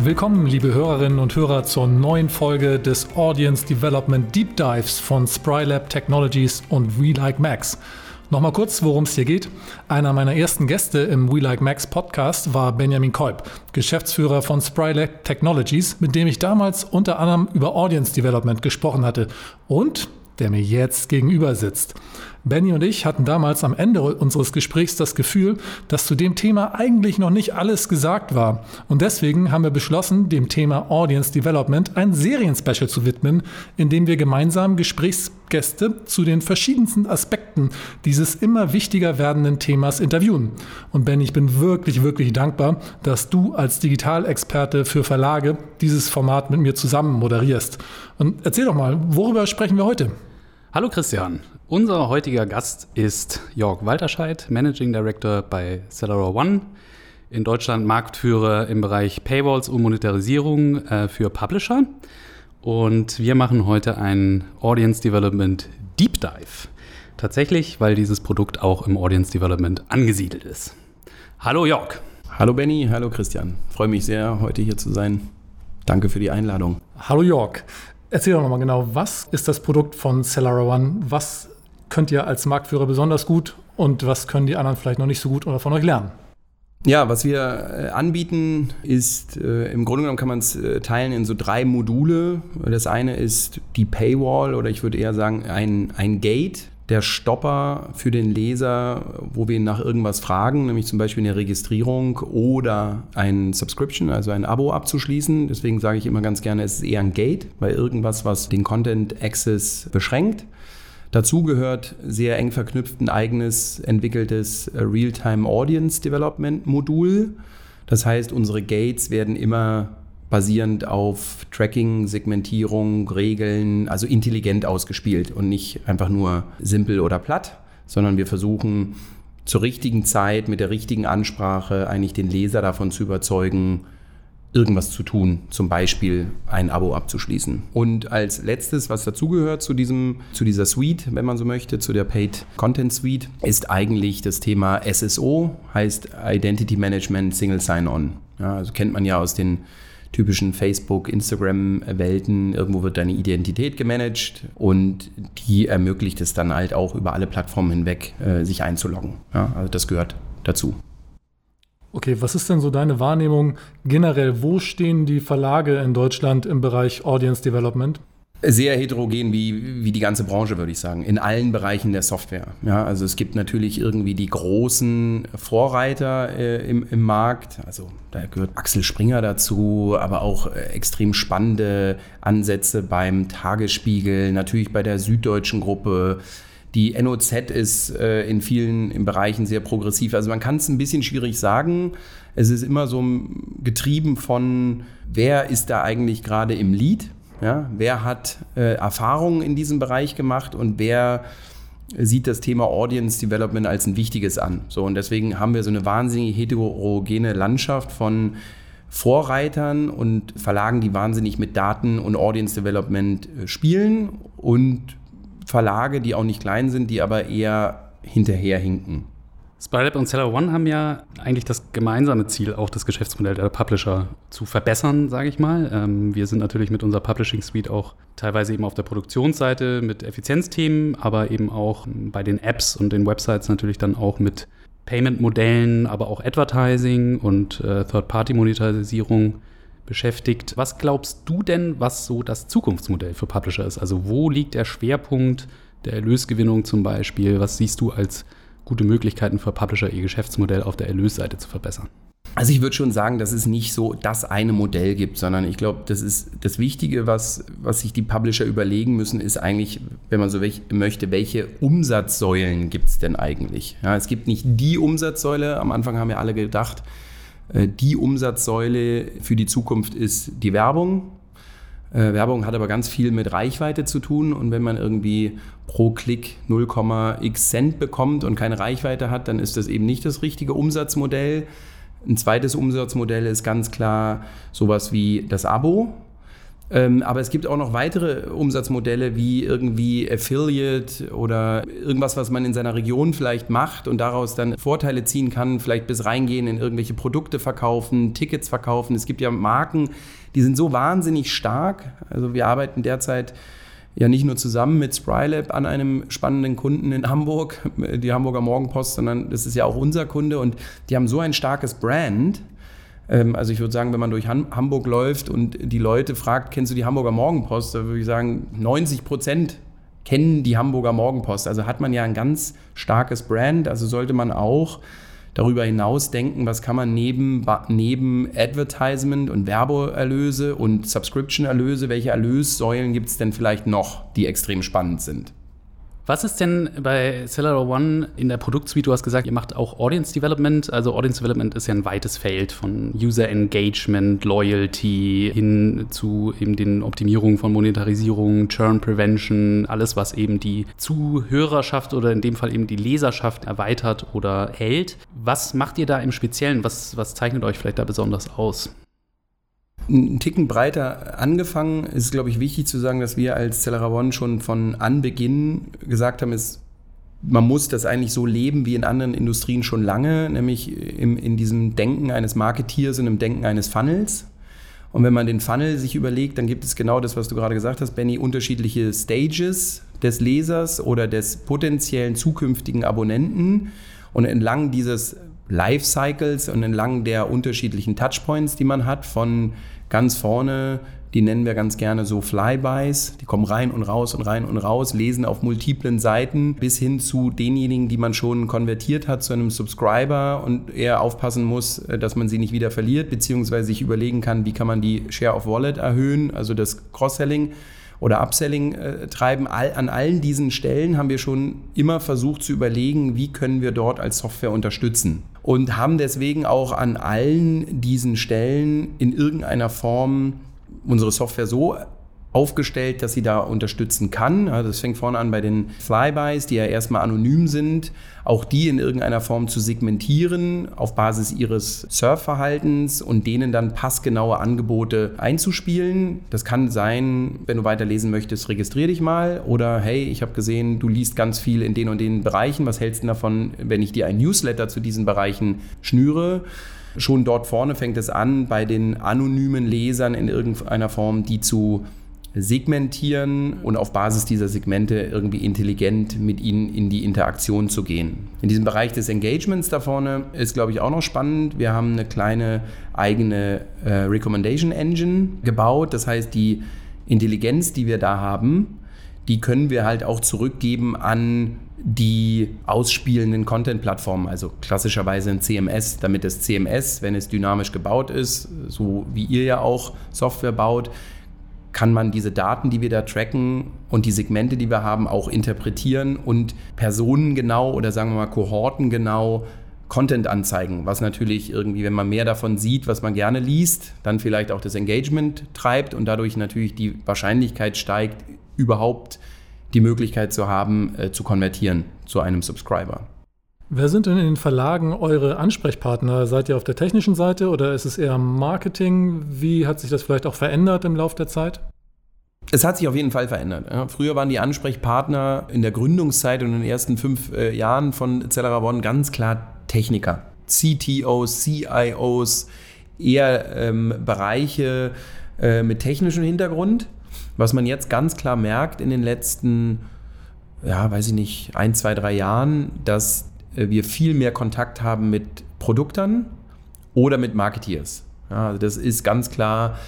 Willkommen, liebe Hörerinnen und Hörer, zur neuen Folge des Audience Development Deep Dives von Sprylab Technologies und We Like Max. Nochmal kurz, worum es hier geht. Einer meiner ersten Gäste im We Like Max Podcast war Benjamin Kolb, Geschäftsführer von Sprylab Technologies, mit dem ich damals unter anderem über Audience Development gesprochen hatte und der mir jetzt gegenüber sitzt. Benny und ich hatten damals am Ende unseres Gesprächs das Gefühl, dass zu dem Thema eigentlich noch nicht alles gesagt war. Und deswegen haben wir beschlossen, dem Thema Audience Development ein Serienspecial zu widmen, in dem wir gemeinsam Gesprächsgäste zu den verschiedensten Aspekten dieses immer wichtiger werdenden Themas interviewen. Und Benny, ich bin wirklich, wirklich dankbar, dass du als Digitalexperte für Verlage dieses Format mit mir zusammen moderierst. Und erzähl doch mal, worüber sprechen wir heute? Hallo Christian, unser heutiger Gast ist Jörg Walterscheid, Managing Director bei Celera One, in Deutschland Marktführer im Bereich Paywalls und Monetarisierung äh, für Publisher. Und wir machen heute einen Audience Development Deep Dive. Tatsächlich, weil dieses Produkt auch im Audience Development angesiedelt ist. Hallo Jörg. Hallo Benny, hallo Christian. Freue mich sehr, heute hier zu sein. Danke für die Einladung. Hallo Jörg. Erzähl doch nochmal genau, was ist das Produkt von Cellara One? Was könnt ihr als Marktführer besonders gut und was können die anderen vielleicht noch nicht so gut oder von euch lernen? Ja, was wir äh, anbieten, ist äh, im Grunde genommen kann man es äh, teilen in so drei Module. Das eine ist die Paywall oder ich würde eher sagen ein, ein Gate der Stopper für den Leser, wo wir ihn nach irgendwas fragen, nämlich zum Beispiel eine Registrierung oder ein Subscription, also ein Abo abzuschließen. Deswegen sage ich immer ganz gerne, es ist eher ein Gate, weil irgendwas, was den Content Access beschränkt. Dazu gehört sehr eng verknüpft ein eigenes entwickeltes äh, Real-Time Audience Development Modul. Das heißt, unsere Gates werden immer basierend auf Tracking, Segmentierung, Regeln, also intelligent ausgespielt und nicht einfach nur simpel oder platt, sondern wir versuchen zur richtigen Zeit mit der richtigen Ansprache eigentlich den Leser davon zu überzeugen, irgendwas zu tun, zum Beispiel ein Abo abzuschließen. Und als letztes, was dazugehört zu zu dieser Suite, wenn man so möchte, zu der Paid Content Suite, ist eigentlich das Thema SSO, heißt Identity Management Single Sign-On. Ja, also kennt man ja aus den typischen Facebook, Instagram-Welten. Irgendwo wird deine Identität gemanagt und die ermöglicht es dann halt auch über alle Plattformen hinweg, äh, sich einzuloggen. Ja, also das gehört dazu. Okay, was ist denn so deine Wahrnehmung generell? Wo stehen die Verlage in Deutschland im Bereich Audience Development? Sehr heterogen wie, wie die ganze Branche, würde ich sagen, in allen Bereichen der Software. Ja, also es gibt natürlich irgendwie die großen Vorreiter äh, im, im Markt. Also da gehört Axel Springer dazu, aber auch äh, extrem spannende Ansätze beim Tagesspiegel, natürlich bei der Süddeutschen Gruppe. Die NOZ ist äh, in vielen Bereichen sehr progressiv. Also man kann es ein bisschen schwierig sagen. Es ist immer so getrieben von, wer ist da eigentlich gerade im Lead? Ja, wer hat äh, Erfahrungen in diesem Bereich gemacht und wer sieht das Thema Audience Development als ein wichtiges an. So, und deswegen haben wir so eine wahnsinnig heterogene Landschaft von Vorreitern und Verlagen, die wahnsinnig mit Daten und Audience Development äh, spielen und Verlage, die auch nicht klein sind, die aber eher hinterherhinken. Spylab und Seller One haben ja eigentlich das gemeinsame Ziel, auch das Geschäftsmodell der Publisher zu verbessern, sage ich mal. Ähm, wir sind natürlich mit unserer Publishing Suite auch teilweise eben auf der Produktionsseite mit Effizienzthemen, aber eben auch bei den Apps und den Websites natürlich dann auch mit Payment-Modellen, aber auch Advertising und äh, Third-Party-Monetarisierung beschäftigt. Was glaubst du denn, was so das Zukunftsmodell für Publisher ist? Also wo liegt der Schwerpunkt der Erlösgewinnung zum Beispiel? Was siehst du als gute Möglichkeiten für Publisher, ihr Geschäftsmodell auf der Erlösseite zu verbessern? Also ich würde schon sagen, dass es nicht so das eine Modell gibt, sondern ich glaube, das ist das Wichtige, was, was sich die Publisher überlegen müssen, ist eigentlich, wenn man so welch, möchte, welche Umsatzsäulen gibt es denn eigentlich? Ja, es gibt nicht die Umsatzsäule, am Anfang haben ja alle gedacht, die Umsatzsäule für die Zukunft ist die Werbung. Äh, Werbung hat aber ganz viel mit Reichweite zu tun und wenn man irgendwie pro Klick 0,x Cent bekommt und keine Reichweite hat, dann ist das eben nicht das richtige Umsatzmodell. Ein zweites Umsatzmodell ist ganz klar sowas wie das Abo. Ähm, aber es gibt auch noch weitere Umsatzmodelle wie irgendwie Affiliate oder irgendwas, was man in seiner Region vielleicht macht und daraus dann Vorteile ziehen kann, vielleicht bis reingehen in irgendwelche Produkte verkaufen, Tickets verkaufen. Es gibt ja Marken, die sind so wahnsinnig stark. Also wir arbeiten derzeit ja nicht nur zusammen mit Sprylab an einem spannenden Kunden in Hamburg, die Hamburger Morgenpost, sondern das ist ja auch unser Kunde und die haben so ein starkes Brand. Ähm, also ich würde sagen, wenn man durch Hamburg läuft und die Leute fragt, kennst du die Hamburger Morgenpost, da würde ich sagen, 90 Prozent kennen die Hamburger Morgenpost. Also hat man ja ein ganz starkes Brand, also sollte man auch darüber hinaus denken, was kann man neben, neben Advertisement und Werbeerlöse und Subscription-Erlöse, welche Erlössäulen gibt es denn vielleicht noch, die extrem spannend sind? Was ist denn bei Cellular One in der Produktsuite? Du hast gesagt, ihr macht auch Audience Development. Also Audience Development ist ja ein weites Feld von User Engagement, Loyalty hin zu eben den Optimierungen von Monetarisierung, Churn Prevention, alles, was eben die Zuhörerschaft oder in dem Fall eben die Leserschaft erweitert oder hält. Was macht ihr da im Speziellen? Was, was zeichnet euch vielleicht da besonders aus? Einen Ticken breiter angefangen. Es ist, glaube ich, wichtig zu sagen, dass wir als Celera One schon von Anbeginn gesagt haben, es, man muss das eigentlich so leben wie in anderen Industrien schon lange, nämlich im, in diesem Denken eines Marketeers und im Denken eines Funnels. Und wenn man den Funnel sich überlegt, dann gibt es genau das, was du gerade gesagt hast, Benny, unterschiedliche Stages des Lesers oder des potenziellen zukünftigen Abonnenten. Und entlang dieses Lifecycles und entlang der unterschiedlichen Touchpoints, die man hat, von ganz vorne, die nennen wir ganz gerne so Flybys, die kommen rein und raus und rein und raus, lesen auf multiplen Seiten, bis hin zu denjenigen, die man schon konvertiert hat zu einem Subscriber und eher aufpassen muss, äh, dass man sie nicht wieder verliert, beziehungsweise sich überlegen kann, wie kann man die Share of Wallet erhöhen, also das Cross-Selling oder Upselling äh, treiben. All, an allen diesen Stellen haben wir schon immer versucht zu überlegen, wie können wir dort als Software unterstützen und haben deswegen auch an allen diesen Stellen in irgendeiner Form unsere Software so aufgestellt, dass sie da unterstützen kann. Also das fängt vorne an bei den Flybys, die ja erstmal anonym sind, auch die in irgendeiner Form zu segmentieren auf Basis ihres Surfverhaltens und denen dann passgenaue Angebote einzuspielen. Das kann sein, wenn du weiterlesen möchtest, registriere dich mal oder hey, ich habe gesehen, du liest ganz viel in den und den Bereichen. Was hältst du davon, wenn ich dir ein Newsletter zu diesen Bereichen schnüre? Schon dort vorne fängt es an, bei den anonymen Lesern in irgendeiner Form, die zu segmentieren und auf Basis dieser Segmente irgendwie intelligent mit ihnen in die Interaktion zu gehen. In diesem Bereich des Engagements da vorne ist, glaube ich, auch noch spannend. Wir haben eine kleine eigene äh, Recommendation Engine gebaut. Das heißt, die Intelligenz, die wir da haben, die können wir halt auch zurückgeben an die ausspielenden Content-Plattformen, also klassischerweise ein CMS, damit das CMS, wenn es dynamisch gebaut ist, so wie ihr ja auch Software baut, kann man diese Daten, die wir da tracken und die Segmente, die wir haben, auch interpretieren und personengenau oder sagen wir mal kohortengenau Content anzeigen, was natürlich irgendwie, wenn man mehr davon sieht, was man gerne liest, dann vielleicht auch das Engagement treibt und dadurch natürlich die Wahrscheinlichkeit steigt, überhaupt die Möglichkeit zu haben, äh, zu konvertieren zu einem Subscriber. Wer sind denn in den Verlagen eure Ansprechpartner? Seid ihr auf der technischen Seite oder ist es eher Marketing? Wie hat sich das vielleicht auch verändert im Laufe der Zeit? Es hat sich auf jeden Fall verändert. Früher waren die Ansprechpartner in der Gründungszeit und in den ersten fünf äh, Jahren von Celera One ganz klar Techniker. CTOs, CIOs, eher ähm, Bereiche äh, mit technischem Hintergrund. Was man jetzt ganz klar merkt in den letzten, ja, weiß ich nicht, ein, zwei, drei Jahren, dass wir viel mehr Kontakt haben mit Produktern oder mit Marketeers. Ja, also das ist ganz klar,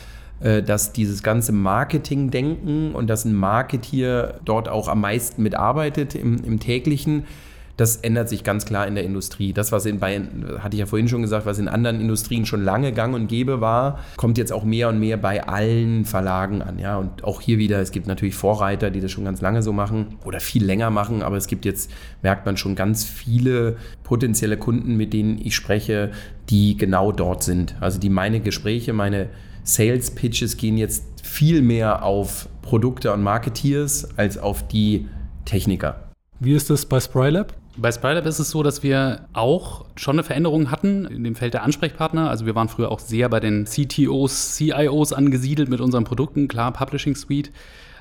äh, dass dieses ganze Marketing-Denken und dass ein Marketeer dort auch am meisten mitarbeitet im, im täglichen, das ändert sich ganz klar in der Industrie. Das, was in bei, hatte ich ja vorhin schon gesagt, was in anderen Industrien schon lange gang und gäbe war, kommt jetzt auch mehr und mehr bei allen Verlagen an. Ja? Und auch hier wieder, es gibt natürlich Vorreiter, die das schon ganz lange so machen oder viel länger machen, aber es gibt jetzt, merkt man schon ganz viele potenzielle Kunden, mit denen ich spreche, die genau dort sind. Also die meine Gespräche, meine Sales Pitches gehen jetzt viel mehr auf Produkte und Marketeers als auf die Techniker. Wie ist das bei Sprylab? Bei Sprylab ist es so, dass wir auch schon eine Veränderung hatten in dem Feld der Ansprechpartner. Also wir waren früher auch sehr bei den CTOs, CIOs angesiedelt mit unseren Produkten, klar, Publishing Suite.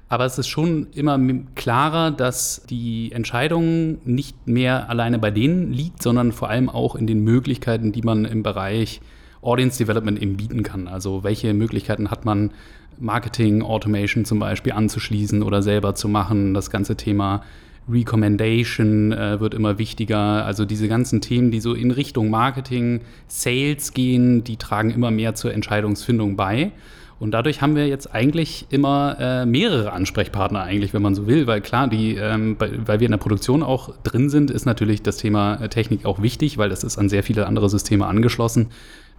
Aber es ist schon immer klarer, dass die Entscheidung nicht mehr alleine bei denen liegt, sondern vor allem auch in den Möglichkeiten, die man im Bereich Audience Development eben bieten kann. Also welche Möglichkeiten hat man, Marketing, Automation zum Beispiel anzuschließen oder selber zu machen. Das ganze Thema Recommendation äh, wird immer wichtiger. Also diese ganzen Themen, die so in Richtung Marketing, Sales gehen, die tragen immer mehr zur Entscheidungsfindung bei. Und dadurch haben wir jetzt eigentlich immer äh, mehrere Ansprechpartner eigentlich, wenn man so will, weil klar, die, ähm, bei, weil wir in der Produktion auch drin sind, ist natürlich das Thema äh, Technik auch wichtig, weil das ist an sehr viele andere Systeme angeschlossen.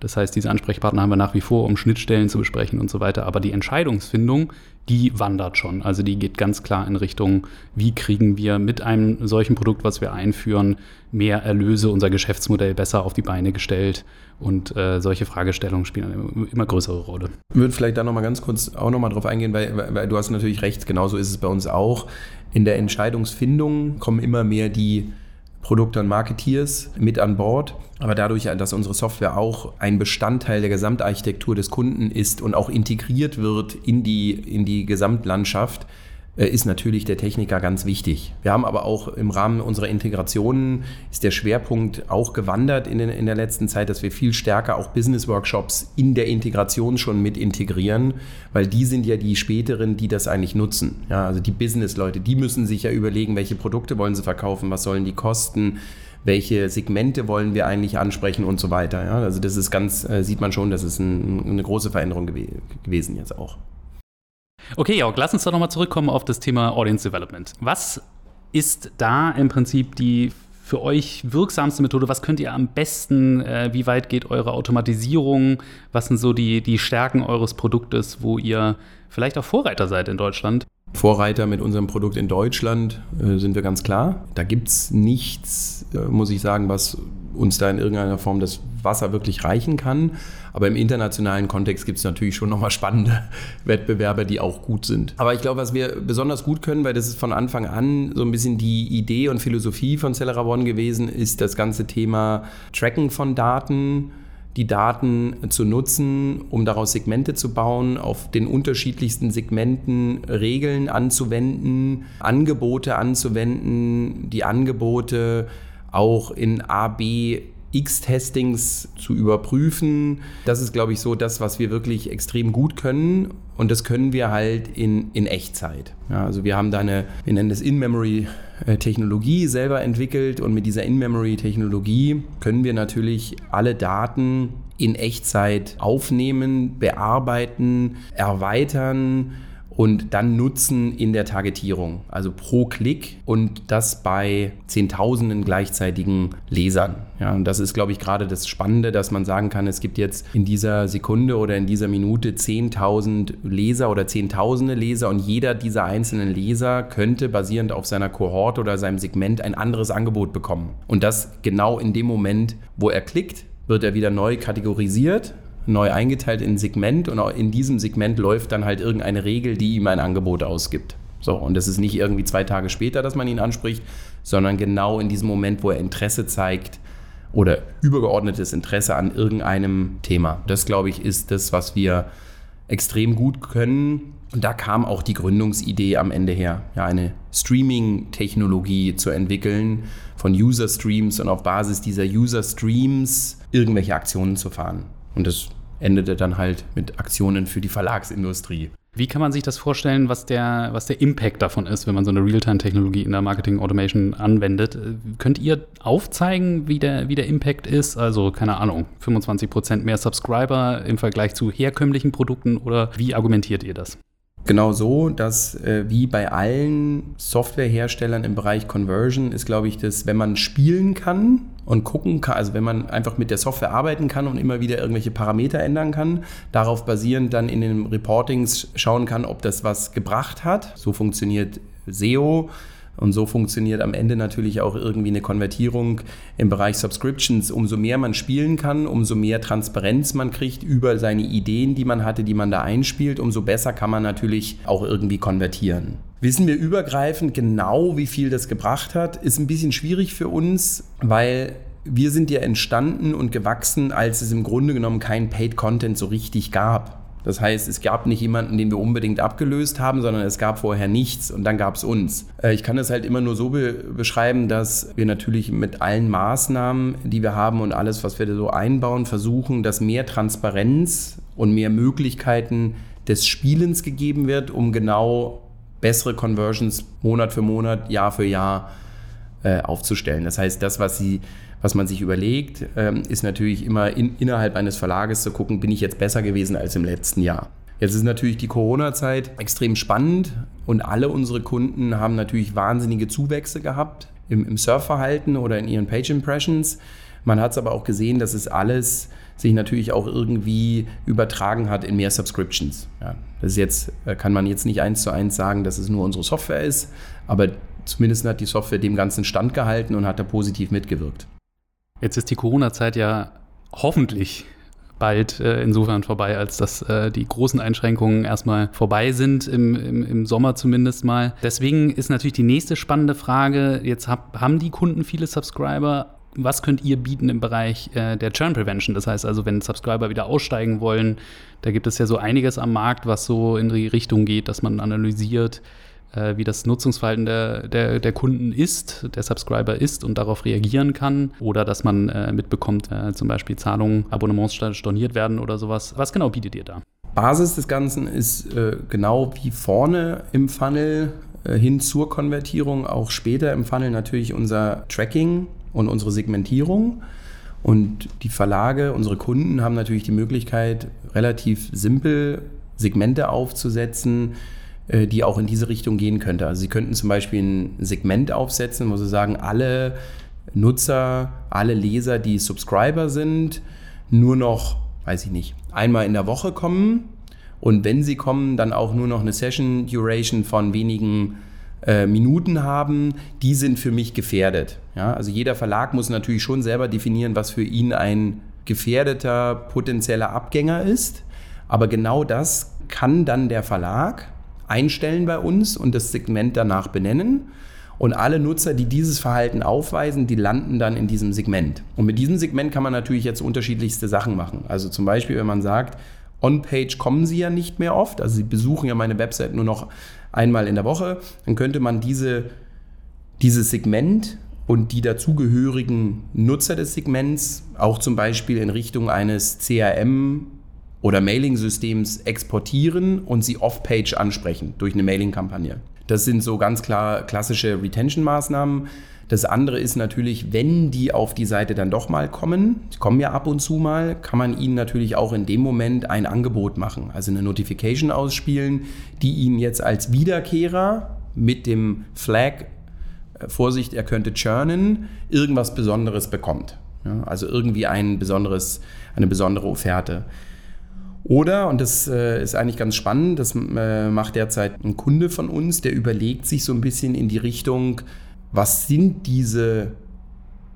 Das heißt, diese Ansprechpartner haben wir nach wie vor, um Schnittstellen zu besprechen und so weiter. Aber die Entscheidungsfindung, die wandert schon. Also die geht ganz klar in Richtung, wie kriegen wir mit einem solchen Produkt, was wir einführen, mehr Erlöse, unser Geschäftsmodell besser auf die Beine gestellt. Und äh, solche Fragestellungen spielen eine immer größere Rolle. Ich würde vielleicht da nochmal ganz kurz auch nochmal drauf eingehen, weil, weil, weil du hast natürlich recht, genauso ist es bei uns auch. In der Entscheidungsfindung kommen immer mehr die Produkte und Marketeers mit an Bord. Aber dadurch, dass unsere Software auch ein Bestandteil der Gesamtarchitektur des Kunden ist und auch integriert wird in die, in die Gesamtlandschaft, ist natürlich der Techniker ganz wichtig. Wir haben aber auch im Rahmen unserer Integrationen ist der Schwerpunkt auch gewandert in, den, in der letzten Zeit, dass wir viel stärker auch Business-Workshops in der Integration schon mit integrieren, weil die sind ja die späteren, die das eigentlich nutzen. Ja, also die Business-Leute, die müssen sich ja überlegen, welche Produkte wollen sie verkaufen, was sollen die kosten, welche Segmente wollen wir eigentlich ansprechen und so weiter. Ja, also das ist ganz, äh, sieht man schon, das ist ein, eine große Veränderung gew gewesen jetzt auch. Okay, Jörg, lass uns doch nochmal zurückkommen auf das Thema Audience Development. Was ist da im Prinzip die für euch wirksamste Methode? Was könnt ihr am besten? Äh, wie weit geht eure Automatisierung? Was sind so die, die Stärken eures Produktes, wo ihr vielleicht auch Vorreiter seid in Deutschland? Vorreiter mit unserem Produkt in Deutschland äh, sind wir ganz klar. Da gibt es nichts, äh, muss ich sagen, was uns da in irgendeiner Form das Wasser wirklich reichen kann. Aber im internationalen Kontext gibt es natürlich schon nochmal spannende Wettbewerber, die auch gut sind. Aber ich glaube, was wir besonders gut können, weil das ist von Anfang an so ein bisschen die Idee und Philosophie von Celera One gewesen, ist das ganze Thema Tracken von Daten die Daten zu nutzen, um daraus Segmente zu bauen, auf den unterschiedlichsten Segmenten Regeln anzuwenden, Angebote anzuwenden, die Angebote auch in A, B, X-Testings zu überprüfen. Das ist, glaube ich, so das, was wir wirklich extrem gut können. Und das können wir halt in, in Echtzeit. Ja, also wir haben da eine, wir nennen das In-Memory-Technologie selber entwickelt. Und mit dieser In-Memory-Technologie können wir natürlich alle Daten in Echtzeit aufnehmen, bearbeiten, erweitern und dann nutzen in der Targetierung, also pro Klick und das bei Zehntausenden gleichzeitigen Lesern. Ja, und das ist, glaube ich, gerade das Spannende, dass man sagen kann, es gibt jetzt in dieser Sekunde oder in dieser Minute 10.000 Leser oder Zehntausende Leser und jeder dieser einzelnen Leser könnte basierend auf seiner Kohorte oder seinem Segment ein anderes Angebot bekommen. Und das genau in dem Moment, wo er klickt, wird er wieder neu kategorisiert neu eingeteilt in ein Segment und in diesem Segment läuft dann halt irgendeine Regel, die ihm ein Angebot ausgibt. So, und das ist nicht irgendwie zwei Tage später, dass man ihn anspricht, sondern genau in diesem Moment, wo er Interesse zeigt oder übergeordnetes Interesse an irgendeinem Thema. Das, glaube ich, ist das, was wir extrem gut können. Und da kam auch die Gründungsidee am Ende her, ja, eine Streaming-Technologie zu entwickeln von User-Streams und auf Basis dieser User-Streams irgendwelche Aktionen zu fahren. Und das endete dann halt mit Aktionen für die Verlagsindustrie. Wie kann man sich das vorstellen, was der, was der Impact davon ist, wenn man so eine Realtime-Technologie in der Marketing Automation anwendet? Könnt ihr aufzeigen, wie der, wie der Impact ist? Also, keine Ahnung, 25% mehr Subscriber im Vergleich zu herkömmlichen Produkten oder wie argumentiert ihr das? Genau so, dass äh, wie bei allen Softwareherstellern im Bereich Conversion ist, glaube ich, dass wenn man spielen kann und gucken kann, also wenn man einfach mit der Software arbeiten kann und immer wieder irgendwelche Parameter ändern kann, darauf basierend dann in den Reportings schauen kann, ob das was gebracht hat. So funktioniert SEO und so funktioniert am Ende natürlich auch irgendwie eine Konvertierung im Bereich Subscriptions. Umso mehr man spielen kann, umso mehr Transparenz man kriegt über seine Ideen, die man hatte, die man da einspielt, umso besser kann man natürlich auch irgendwie konvertieren. Wissen wir übergreifend genau, wie viel das gebracht hat, ist ein bisschen schwierig für uns, weil wir sind ja entstanden und gewachsen, als es im Grunde genommen kein Paid Content so richtig gab. Das heißt, es gab nicht jemanden, den wir unbedingt abgelöst haben, sondern es gab vorher nichts und dann gab es uns. Äh, ich kann das halt immer nur so be beschreiben, dass wir natürlich mit allen Maßnahmen, die wir haben und alles, was wir da so einbauen, versuchen, dass mehr Transparenz und mehr Möglichkeiten des Spielens gegeben wird, um genau bessere Conversions Monat für Monat, Jahr für Jahr äh, aufzustellen. Das heißt, das, was sie was man sich überlegt, ähm, ist natürlich immer in, innerhalb eines Verlages zu gucken, bin ich jetzt besser gewesen als im letzten Jahr. Jetzt ist natürlich die Corona-Zeit extrem spannend und alle unsere Kunden haben natürlich wahnsinnige Zuwächse gehabt im, im Surfverhalten oder in ihren Page Impressions. Man hat es aber auch gesehen, dass es alles sich natürlich auch irgendwie übertragen hat in mehr Subscriptions. Ja, das ist jetzt, äh, kann man jetzt nicht eins zu eins sagen, dass es nur unsere Software ist, aber zumindest hat die Software dem Ganzen standgehalten und hat da positiv mitgewirkt. Jetzt ist die Corona-Zeit ja hoffentlich bald äh, insofern vorbei, als dass äh, die großen Einschränkungen erstmal vorbei sind, im, im, im, Sommer zumindest mal. Deswegen ist natürlich die nächste spannende Frage, jetzt hab, haben die Kunden viele Subscriber, was könnt ihr bieten im Bereich äh, der Churn Prevention? Das heißt also, wenn Subscriber wieder aussteigen wollen, da gibt es ja so einiges am Markt, was so in die Richtung geht, dass man analysiert, äh, wie das Nutzungsverhalten der, der, der, Kunden ist, der Subscriber ist und darauf reagieren kann. Oder dass man äh, mitbekommt, äh, zum Beispiel Zahlungen, Abonnements storniert werden oder sowas. Was genau bietet ihr da? Basis des Ganzen ist äh, genau wie vorne im Funnel äh, hin zur Konvertierung, auch später im Funnel natürlich unser Tracking und unsere Segmentierung. Und die Verlage, unsere Kunden haben natürlich die Möglichkeit, relativ simpel Segmente aufzusetzen, die auch in diese Richtung gehen könnte. Also Sie könnten zum Beispiel ein Segment aufsetzen, wo Sie sagen, alle Nutzer, alle Leser, die Subscriber sind, nur noch, weiß ich nicht, einmal in der Woche kommen und wenn sie kommen, dann auch nur noch eine Session Duration von wenigen äh, Minuten haben, die sind für mich gefährdet. Ja, also jeder Verlag muss natürlich schon selber definieren, was für ihn ein gefährdeter potenzieller Abgänger ist. Aber genau das kann dann der Verlag einstellen bei uns und das Segment danach benennen. Und alle Nutzer, die dieses Verhalten aufweisen, die landen dann in diesem Segment. Und mit diesem Segment kann man natürlich jetzt unterschiedlichste Sachen machen. Also zum Beispiel, wenn man sagt, On-Page kommen Sie ja nicht mehr oft, also Sie besuchen ja meine Website nur noch einmal in der Woche, dann könnte man diese, dieses Segment und die dazugehörigen Nutzer des Segments auch zum Beispiel in Richtung eines CRM oder Mailing-Systems exportieren und sie off-page ansprechen durch eine Mailing-Kampagne. Das sind so ganz klar klassische Retention-Maßnahmen. Das andere ist natürlich, wenn die auf die Seite dann doch mal kommen, die kommen ja ab und zu mal, kann man ihnen natürlich auch in dem Moment ein Angebot machen, also eine Notification ausspielen, die ihnen jetzt als Wiederkehrer mit dem Flag, äh, Vorsicht, er könnte churnen, irgendwas Besonderes bekommt. Ja, also irgendwie ein besonderes, eine besondere Offerte. Oder, und das äh, ist eigentlich ganz spannend, das äh, macht derzeit ein Kunde von uns, der überlegt sich so ein bisschen in die Richtung, was sind diese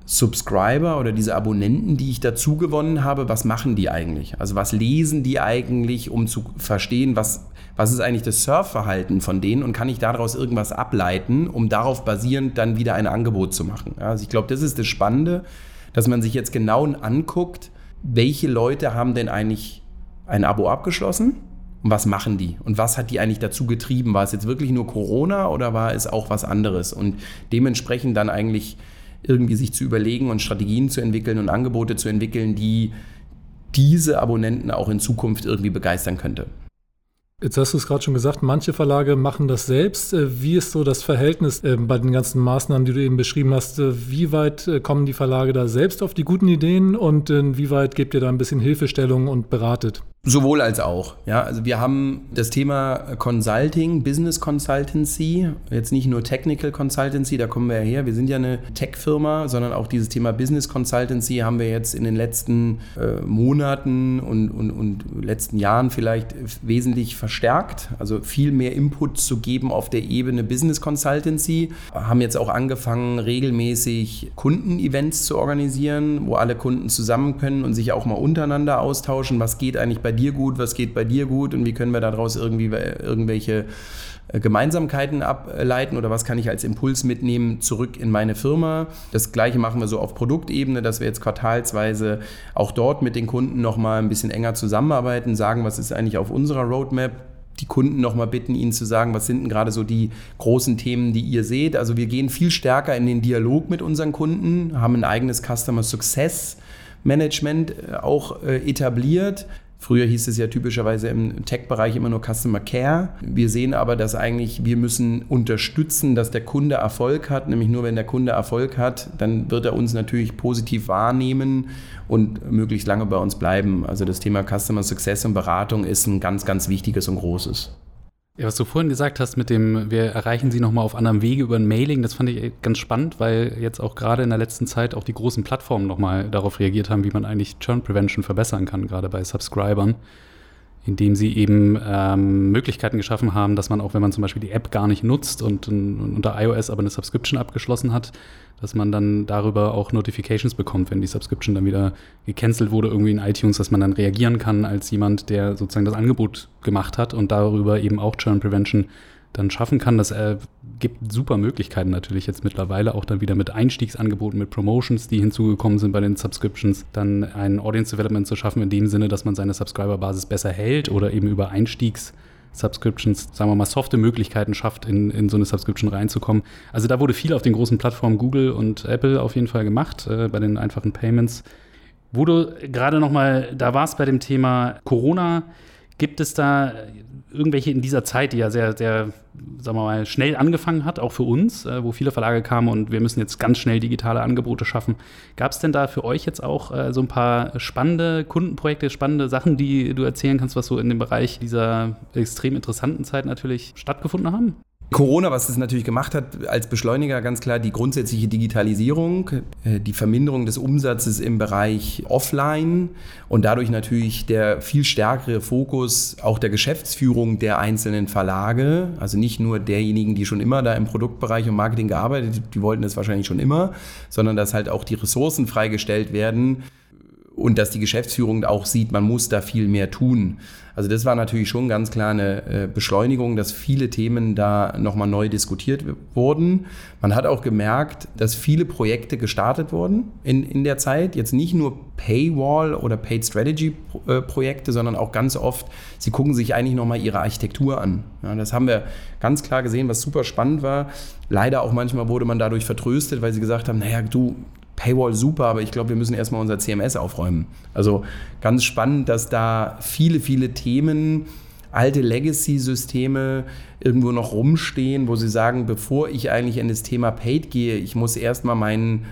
Subscriber oder diese Abonnenten, die ich dazu gewonnen habe, was machen die eigentlich? Also was lesen die eigentlich, um zu verstehen, was, was ist eigentlich das Surfverhalten von denen und kann ich daraus irgendwas ableiten, um darauf basierend dann wieder ein Angebot zu machen? Also ich glaube, das ist das Spannende, dass man sich jetzt genau anguckt, welche Leute haben denn eigentlich ein Abo abgeschlossen. Und was machen die? Und was hat die eigentlich dazu getrieben? War es jetzt wirklich nur Corona oder war es auch was anderes? Und dementsprechend dann eigentlich irgendwie sich zu überlegen und Strategien zu entwickeln und Angebote zu entwickeln, die diese Abonnenten auch in Zukunft irgendwie begeistern könnte. Jetzt hast du es gerade schon gesagt, manche Verlage machen das selbst. Äh, wie ist so das Verhältnis äh, bei den ganzen Maßnahmen, die du eben beschrieben hast? Äh, wie weit kommen die Verlage da selbst auf die guten Ideen und wie weit gebt ihr da ein bisschen Hilfestellung und beratet? Sowohl als auch. Ja, also wir haben das Thema Consulting, Business Consultancy, jetzt nicht nur Technical Consultancy, da kommen wir ja her. Wir sind ja eine Tech-Firma, sondern auch dieses Thema Business Consultancy haben wir jetzt in den letzten äh, Monaten und, und, und letzten Jahren vielleicht wesentlich verstärkt. Also viel mehr Input zu geben auf der Ebene Business Consultancy. Haben jetzt auch angefangen, regelmäßig Kundenevents zu organisieren, wo alle Kunden zusammen können und sich auch mal untereinander austauschen. Was geht eigentlich bei dir gut, was geht bei dir gut und wie können wir daraus irgendwie irgendwelche äh, Gemeinsamkeiten ableiten oder was kann ich als Impuls mitnehmen zurück in meine Firma. Das gleiche machen wir so auf Produktebene, dass wir jetzt quartalsweise auch dort mit den Kunden nochmal ein bisschen enger zusammenarbeiten, sagen, was ist eigentlich auf unserer Roadmap, die Kunden nochmal bitten, ihnen zu sagen, was sind denn gerade so die großen Themen, die ihr seht. Also wir gehen viel stärker in den Dialog mit unseren Kunden, haben ein eigenes Customer Success Management äh, auch äh, etabliert, Früher hieß es ja typischerweise im Tech-Bereich immer nur Customer Care. Wir sehen aber, dass eigentlich wir müssen unterstützen, dass der Kunde Erfolg hat. Nämlich nur wenn der Kunde Erfolg hat, dann wird er uns natürlich positiv wahrnehmen und möglichst lange bei uns bleiben. Also das Thema Customer Success und Beratung ist ein ganz, ganz wichtiges und großes. Ja, was du vorhin gesagt hast mit dem, wir erreichen sie nochmal auf anderem Wege über ein Mailing, das fand ich ganz spannend, weil jetzt auch gerade in der letzten Zeit auch die großen Plattformen nochmal darauf reagiert haben, wie man eigentlich Churn Prevention verbessern kann, gerade bei Subscribern, indem sie eben ähm, Möglichkeiten geschaffen haben, dass man auch, wenn man zum Beispiel die App gar nicht nutzt und, und unter iOS aber eine Subscription abgeschlossen hat, dass man dann darüber auch Notifications bekommt, wenn die Subscription dann wieder gecancelt wurde, irgendwie in iTunes, dass man dann reagieren kann als jemand, der sozusagen das Angebot gemacht hat und darüber eben auch Churn Prevention dann schaffen kann. Das äh, gibt super Möglichkeiten natürlich jetzt mittlerweile, auch dann wieder mit Einstiegsangeboten, mit Promotions, die hinzugekommen sind bei den Subscriptions, dann ein Audience Development zu schaffen in dem Sinne, dass man seine Subscriber-Basis besser hält oder eben über Einstiegs- Subscriptions, sagen wir mal, softe Möglichkeiten schafft, in, in so eine Subscription reinzukommen. Also da wurde viel auf den großen Plattformen Google und Apple auf jeden Fall gemacht, äh, bei den einfachen Payments. Wo du gerade noch mal da warst bei dem Thema Corona, gibt es da irgendwelche in dieser Zeit, die ja sehr, sehr, sagen wir mal, schnell angefangen hat, auch für uns, äh, wo viele Verlage kamen und wir müssen jetzt ganz schnell digitale Angebote schaffen. Gab es denn da für euch jetzt auch äh, so ein paar spannende Kundenprojekte, spannende Sachen, die du erzählen kannst, was so in dem Bereich dieser extrem interessanten Zeit natürlich stattgefunden haben? Corona, was es natürlich gemacht hat, als Beschleuniger ganz klar die grundsätzliche Digitalisierung, äh, die Verminderung des Umsatzes im Bereich Offline und dadurch natürlich der viel stärkere Fokus auch der Geschäftsführung der einzelnen Verlage, also nicht nur derjenigen, die schon immer da im Produktbereich und Marketing gearbeitet, die wollten das wahrscheinlich schon immer, sondern dass halt auch die Ressourcen freigestellt werden und dass die Geschäftsführung auch sieht, man muss da viel mehr tun. Also das war natürlich schon ganz klar eine äh, Beschleunigung, dass viele Themen da nochmal neu diskutiert wurden. Man hat auch gemerkt, dass viele Projekte gestartet wurden in, in der Zeit. Jetzt nicht nur Paywall oder Paid Strategy äh, Projekte, sondern auch ganz oft, sie gucken sich eigentlich nochmal ihre Architektur an. Ja, das haben wir ganz klar gesehen, was super spannend war. Leider auch manchmal wurde man dadurch vertröstet, weil sie gesagt haben, naja, du, Paywall super, aber ich glaube, wir müssen erstmal unser CMS aufräumen. Also ganz spannend, dass da viele, viele Themen, alte Legacy-Systeme irgendwo noch rumstehen, wo sie sagen, bevor ich eigentlich in das Thema Paid gehe, ich muss erstmal meinen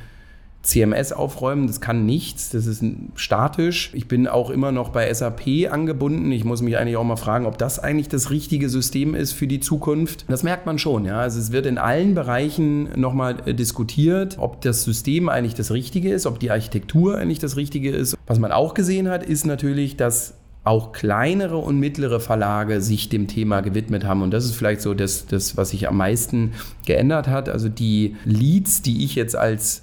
CMS aufräumen, das kann nichts, das ist statisch. Ich bin auch immer noch bei SAP angebunden. Ich muss mich eigentlich auch mal fragen, ob das eigentlich das richtige System ist für die Zukunft. Das merkt man schon, ja. Also es wird in allen Bereichen nochmal äh, diskutiert, ob das System eigentlich das Richtige ist, ob die Architektur eigentlich das Richtige ist. Was man auch gesehen hat, ist natürlich, dass auch kleinere und mittlere Verlage sich dem Thema gewidmet haben. Und das ist vielleicht so das, das was sich am meisten geändert hat. Also die Leads, die ich jetzt als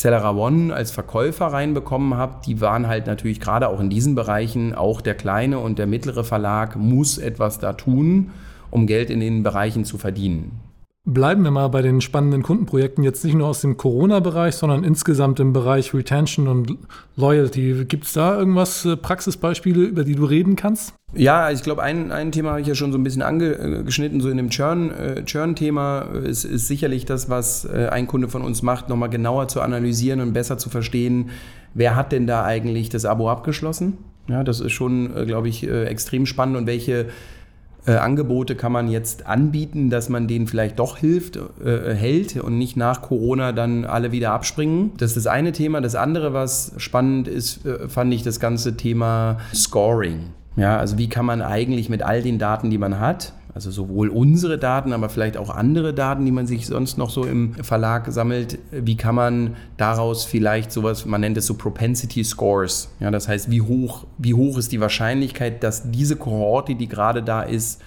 Celera One als Verkäufer reinbekommen habe, die waren halt natürlich gerade auch in diesen Bereichen, auch der kleine und der mittlere Verlag muss etwas da tun, um Geld in den Bereichen zu verdienen. Bleiben wir mal bei den spannenden Kundenprojekten, jetzt nicht nur aus dem Corona-Bereich, sondern insgesamt im Bereich Retention und Loyalty. Gibt es da irgendwas, äh, Praxisbeispiele, über die du reden kannst? Ja, ich glaube, ein, ein Thema habe ich ja schon so ein bisschen angeschnitten, so in dem Churn-Thema Churn ist, ist sicherlich das, was äh, ein Kunde von uns macht, nochmal genauer zu analysieren und besser zu verstehen, wer hat denn da eigentlich das Abo abgeschlossen? Ja, das ist schon, äh, glaube ich, extrem spannend und welche äh, Angebote kann man jetzt anbieten, dass man denen vielleicht doch hilft, äh, hält und nicht nach Corona dann alle wieder abspringen. Das ist das eine Thema. Das andere, was spannend ist, äh, fand ich das ganze Thema Scoring. Ja, also wie kann man eigentlich mit all den Daten, die man hat, also sowohl unsere Daten, aber vielleicht auch andere Daten, die man sich sonst noch so im Verlag sammelt. Wie kann man daraus vielleicht sowas, man nennt es so Propensity Scores. Ja, das heißt, wie hoch, wie hoch ist die Wahrscheinlichkeit, dass diese Kohorte, die gerade da ist,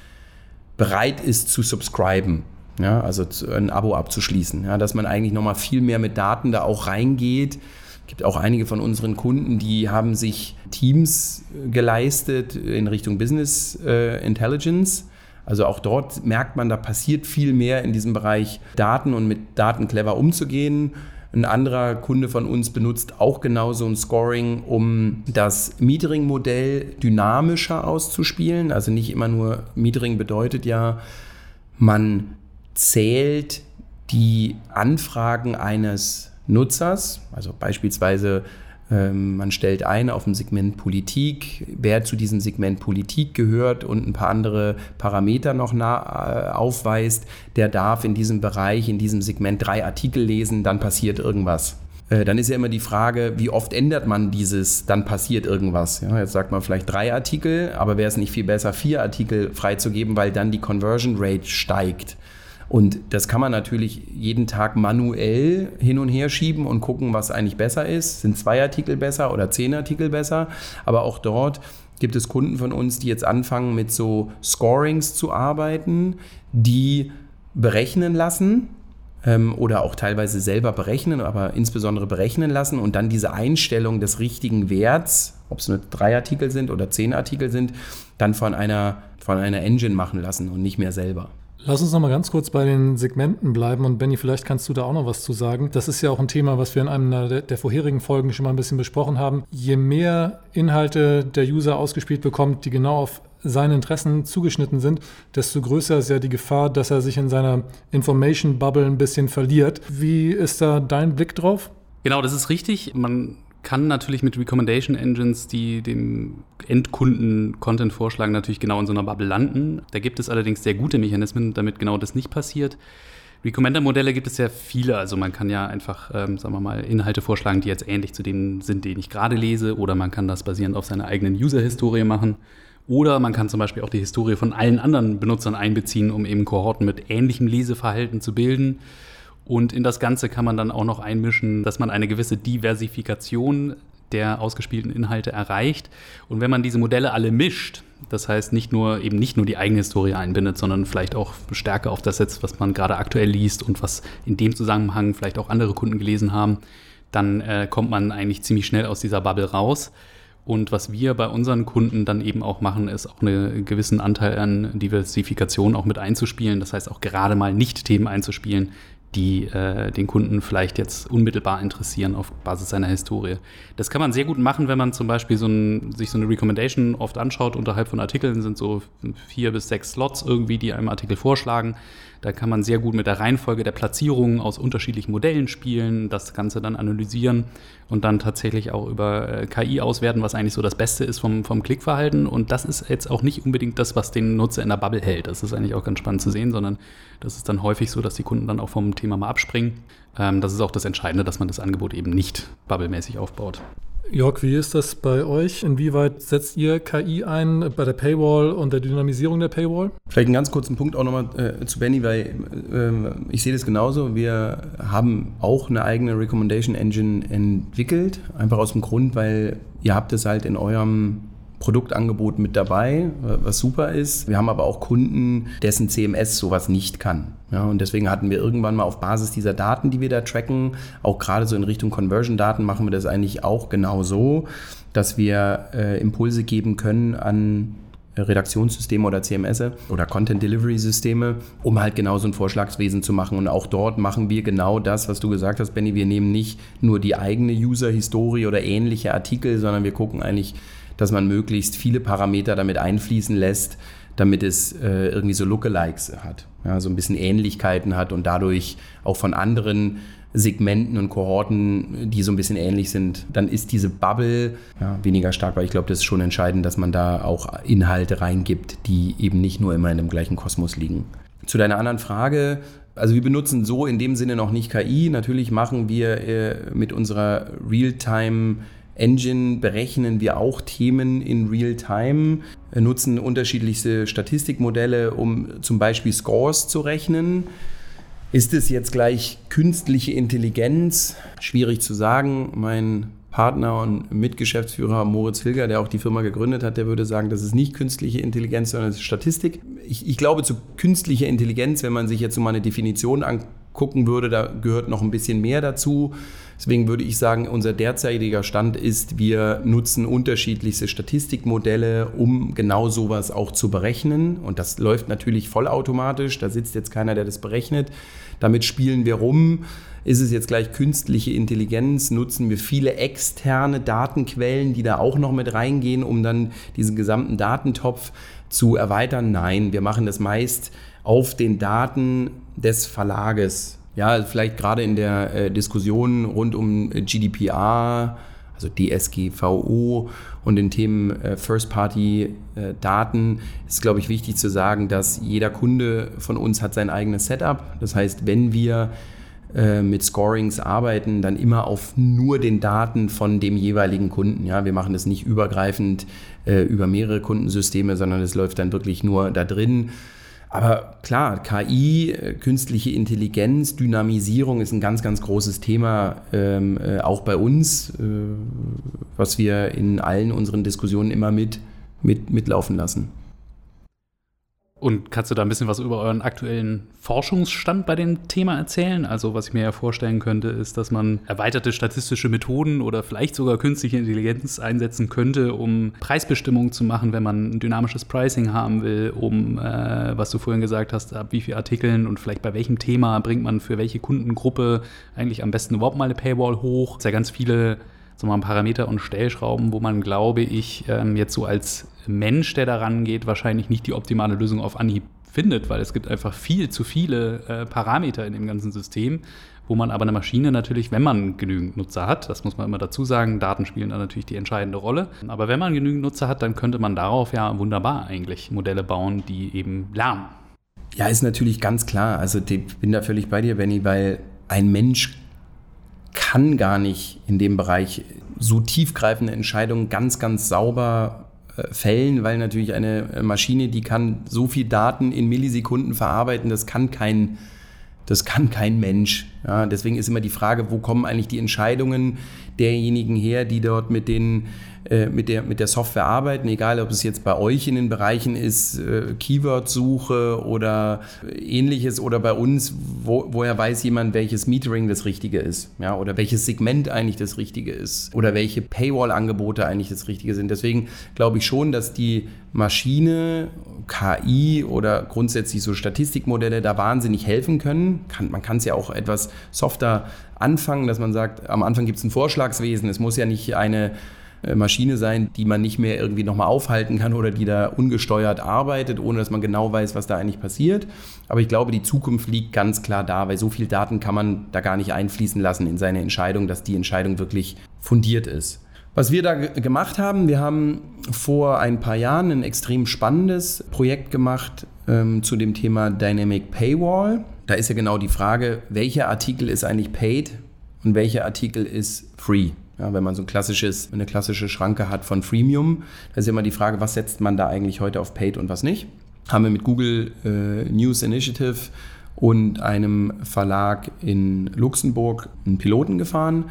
bereit ist zu subscriben. Ja, also ein Abo abzuschließen. Ja, dass man eigentlich nochmal viel mehr mit Daten da auch reingeht gibt auch einige von unseren Kunden, die haben sich Teams geleistet in Richtung Business äh, Intelligence. Also auch dort merkt man, da passiert viel mehr in diesem Bereich Daten und mit Daten clever umzugehen. Ein anderer Kunde von uns benutzt auch genau so ein Scoring, um das Metering-Modell dynamischer auszuspielen. Also nicht immer nur Metering bedeutet ja, man zählt die Anfragen eines Nutzers, also beispielsweise man stellt ein auf dem Segment Politik, wer zu diesem Segment Politik gehört und ein paar andere Parameter noch äh, aufweist, der darf in diesem Bereich, in diesem Segment drei Artikel lesen, dann passiert irgendwas. Äh, dann ist ja immer die Frage, wie oft ändert man dieses, dann passiert irgendwas. Ja, jetzt sagt man vielleicht drei Artikel, aber wäre es nicht viel besser, vier Artikel freizugeben, weil dann die Conversion Rate steigt. Und das kann man natürlich jeden Tag manuell hin und her schieben und gucken, was eigentlich besser ist. Sind zwei Artikel besser oder zehn Artikel besser? Aber auch dort gibt es Kunden von uns, die jetzt anfangen mit so Scorings zu arbeiten, die berechnen lassen ähm, oder auch teilweise selber berechnen, aber insbesondere berechnen lassen und dann diese Einstellung des richtigen Werts, ob es nur drei Artikel sind oder zehn Artikel sind, dann von einer, von einer Engine machen lassen und nicht mehr selber. Lass uns noch mal ganz kurz bei den Segmenten bleiben und Benny, vielleicht kannst du da auch noch was zu sagen. Das ist ja auch ein Thema, was wir in einem der, der, vorherigen Folgen schon mal ein bisschen besprochen haben. Je mehr Inhalte der User ausgespielt bekommt, die genau auf seine Interessen zugeschnitten sind, desto größer ist ja die Gefahr, dass er sich in seiner Information Bubble ein bisschen verliert. Wie ist da dein Blick drauf? Genau, das ist richtig. Man kann natürlich mit Recommendation Engines, die dem Endkunden Content vorschlagen, natürlich genau in so einer Bubble landen. Da gibt es allerdings sehr gute Mechanismen, damit genau das nicht passiert. Recommender-Modelle gibt es ja viele. Also man kann ja einfach, ähm, sagen wir mal, Inhalte vorschlagen, die jetzt ähnlich zu denen sind, denen ich gerade lese. Oder man kann das basierend auf seiner eigenen User-Historie machen. Oder man kann zum Beispiel auch die Historie von allen anderen Benutzern einbeziehen, um eben Kohorten mit ähnlichem Leseverhalten zu bilden. Und in das Ganze kann man dann auch noch einmischen, dass man eine gewisse Diversifikation der ausgespielten Inhalte erreicht. Und wenn man diese Modelle alle mischt, das heißt nicht nur eben nicht nur die eigene Historie einbindet, sondern vielleicht auch stärker auf das setzt, was man gerade aktuell liest und was in dem Zusammenhang vielleicht auch andere Kunden gelesen haben, dann äh, kommt man eigentlich ziemlich schnell aus dieser Bubble raus. Und was wir bei unseren Kunden dann eben auch machen, ist auch einen gewissen Anteil an Diversifikation auch mit einzuspielen. Das heißt auch gerade mal nicht Themen einzuspielen, die äh, den Kunden vielleicht jetzt unmittelbar interessieren auf Basis seiner Historie. Das kann man sehr gut machen, wenn man zum Beispiel so ein, sich so eine Recommendation oft anschaut. Unterhalb von Artikeln sind so vier bis sechs Slots irgendwie, die einem Artikel vorschlagen. Da kann man sehr gut mit der Reihenfolge der Platzierungen aus unterschiedlichen Modellen spielen, das Ganze dann analysieren und dann tatsächlich auch über äh, KI auswerten, was eigentlich so das Beste ist vom, vom Klickverhalten. Und das ist jetzt auch nicht unbedingt das, was den Nutzer in der Bubble hält. Das ist eigentlich auch ganz spannend zu sehen, sondern das ist dann häufig so, dass die Kunden dann auch vom Thema mal abspringen. Ähm, das ist auch das Entscheidende, dass man das Angebot eben nicht bubblemäßig aufbaut. Jörg, wie ist das bei euch? Inwieweit setzt ihr KI ein bei der Paywall und der Dynamisierung der Paywall? Vielleicht einen ganz kurzen Punkt auch nochmal äh, zu Benny, weil äh, ich sehe das genauso. Wir haben auch eine eigene Recommendation Engine entwickelt, einfach aus dem Grund, weil ihr habt es halt in eurem Produktangebot mit dabei, was super ist. Wir haben aber auch Kunden, dessen CMS sowas nicht kann. Ja, und deswegen hatten wir irgendwann mal auf Basis dieser Daten, die wir da tracken, auch gerade so in Richtung Conversion-Daten machen wir das eigentlich auch genau so, dass wir äh, Impulse geben können an Redaktionssysteme oder CMS oder Content Delivery Systeme, um halt genau so ein Vorschlagswesen zu machen. Und auch dort machen wir genau das, was du gesagt hast, Benny. Wir nehmen nicht nur die eigene User-Historie oder ähnliche Artikel, sondern wir gucken eigentlich dass man möglichst viele Parameter damit einfließen lässt, damit es äh, irgendwie so Lookalikes hat, ja, so ein bisschen Ähnlichkeiten hat und dadurch auch von anderen Segmenten und Kohorten, die so ein bisschen ähnlich sind, dann ist diese Bubble ja, weniger stark, weil ich glaube, das ist schon entscheidend, dass man da auch Inhalte reingibt, die eben nicht nur immer in dem gleichen Kosmos liegen. Zu deiner anderen Frage, also wir benutzen so in dem Sinne noch nicht KI. Natürlich machen wir äh, mit unserer Realtime Engine berechnen wir auch Themen in Real-Time, nutzen unterschiedlichste Statistikmodelle, um zum Beispiel Scores zu rechnen. Ist es jetzt gleich künstliche Intelligenz? Schwierig zu sagen. Mein Partner und Mitgeschäftsführer Moritz Hilger, der auch die Firma gegründet hat, der würde sagen, das ist nicht künstliche Intelligenz, sondern es ist Statistik. Ich, ich glaube, zu künstlicher Intelligenz, wenn man sich jetzt so mal eine Definition anguckt, gucken würde, da gehört noch ein bisschen mehr dazu. Deswegen würde ich sagen, unser derzeitiger Stand ist, wir nutzen unterschiedlichste Statistikmodelle, um genau sowas auch zu berechnen. Und das läuft natürlich vollautomatisch. Da sitzt jetzt keiner, der das berechnet. Damit spielen wir rum. Ist es jetzt gleich künstliche Intelligenz? Nutzen wir viele externe Datenquellen, die da auch noch mit reingehen, um dann diesen gesamten Datentopf zu erweitern? Nein, wir machen das meist auf den Daten des Verlages. Ja, vielleicht gerade in der äh, Diskussion rund um GDPR, also DSGVO und den Themen äh, First-Party-Daten äh, ist, glaube ich, wichtig zu sagen, dass jeder Kunde von uns hat sein eigenes Setup. Das heißt, wenn wir äh, mit Scorings arbeiten, dann immer auf nur den Daten von dem jeweiligen Kunden. Ja, wir machen das nicht übergreifend äh, über mehrere Kundensysteme, sondern es läuft dann wirklich nur da drin. Aber klar, KI, äh, künstliche Intelligenz, Dynamisierung ist ein ganz, ganz großes Thema, ähm, äh, auch bei uns, äh, was wir in allen unseren Diskussionen immer mit, mit mitlaufen lassen. Und kannst du da ein bisschen was über euren aktuellen Forschungsstand bei dem Thema erzählen? Also, was ich mir ja vorstellen könnte, ist, dass man erweiterte statistische Methoden oder vielleicht sogar künstliche Intelligenz einsetzen könnte, um Preisbestimmungen zu machen, wenn man ein dynamisches Pricing haben will, um, äh, was du vorhin gesagt hast, ab wie vielen Artikeln und vielleicht bei welchem Thema bringt man für welche Kundengruppe eigentlich am besten überhaupt mal eine Paywall hoch. Es ja ganz viele so mal Parameter und Stellschrauben, wo man, glaube ich, ähm, jetzt so als Mensch, der daran geht, wahrscheinlich nicht die optimale Lösung auf Anhieb findet, weil es gibt einfach viel zu viele äh, Parameter in dem ganzen System, wo man aber eine Maschine natürlich, wenn man genügend Nutzer hat, das muss man immer dazu sagen, Daten spielen da natürlich die entscheidende Rolle, aber wenn man genügend Nutzer hat, dann könnte man darauf ja wunderbar eigentlich Modelle bauen, die eben lernen. Ja, ist natürlich ganz klar. Also ich bin da völlig bei dir, Benny, weil ein Mensch kann gar nicht in dem Bereich so tiefgreifende Entscheidungen ganz, ganz sauber äh, fällen, weil natürlich eine Maschine, die kann so viel Daten in Millisekunden verarbeiten, das kann kein, das kann kein Mensch. Ja, deswegen ist immer die Frage, wo kommen eigentlich die Entscheidungen derjenigen her, die dort mit den äh, mit, der, mit der Software arbeiten, egal ob es jetzt bei euch in den Bereichen ist, äh, Keyword-Suche oder ähnliches oder bei uns, wo, woher weiß jemand, welches Metering das Richtige ist, ja, oder welches Segment eigentlich das Richtige ist oder welche Paywall-Angebote eigentlich das Richtige sind. Deswegen glaube ich schon, dass die Maschine, KI oder grundsätzlich so Statistikmodelle da wahnsinnig helfen können. Kann, man kann es ja auch etwas softer anfangen, dass man sagt, am Anfang gibt es ein Vorschlagswesen. Es muss ja nicht eine äh, Maschine sein, die man nicht mehr irgendwie nochmal aufhalten kann oder die da ungesteuert arbeitet, ohne dass man genau weiß, was da eigentlich passiert. Aber ich glaube, die Zukunft liegt ganz klar da, weil so viel Daten kann man da gar nicht einfließen lassen in seine Entscheidung, dass die Entscheidung wirklich fundiert ist. Was wir da gemacht haben, wir haben vor ein paar Jahren ein extrem spannendes Projekt gemacht ähm, zu dem Thema Dynamic Paywall. Da ist ja genau die Frage, welcher Artikel ist eigentlich paid und welcher Artikel ist free. Ja, wenn man so ein klassisches, eine klassische Schranke hat von Freemium, da ist immer die Frage, was setzt man da eigentlich heute auf Paid und was nicht. Haben wir mit Google äh, News Initiative und einem Verlag in Luxemburg einen Piloten gefahren,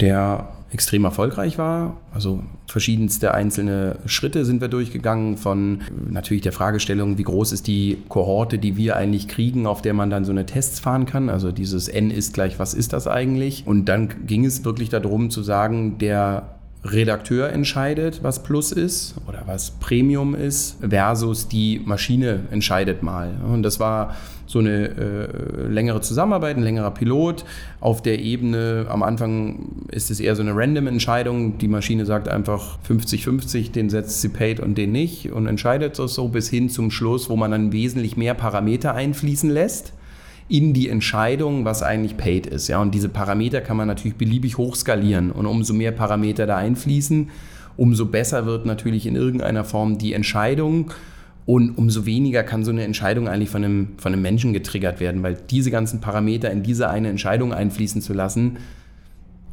der extrem erfolgreich war. Also verschiedenste einzelne Schritte sind wir durchgegangen von natürlich der Fragestellung, wie groß ist die Kohorte, die wir eigentlich kriegen, auf der man dann so eine Tests fahren kann. Also dieses N ist gleich, was ist das eigentlich? Und dann ging es wirklich darum zu sagen, der Redakteur entscheidet, was Plus ist oder was Premium ist, versus die Maschine entscheidet mal. Und das war so eine äh, längere Zusammenarbeit, ein längerer Pilot. Auf der Ebene, am Anfang ist es eher so eine random Entscheidung. Die Maschine sagt einfach 50-50, den setzt sie paid und den nicht und entscheidet das so bis hin zum Schluss, wo man dann wesentlich mehr Parameter einfließen lässt in die Entscheidung, was eigentlich paid ist. Ja, und diese Parameter kann man natürlich beliebig hochskalieren. Und umso mehr Parameter da einfließen, umso besser wird natürlich in irgendeiner Form die Entscheidung. Und umso weniger kann so eine Entscheidung eigentlich von einem, von einem Menschen getriggert werden, weil diese ganzen Parameter in diese eine Entscheidung einfließen zu lassen,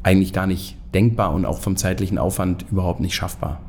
eigentlich gar nicht denkbar und auch vom zeitlichen Aufwand überhaupt nicht schaffbar.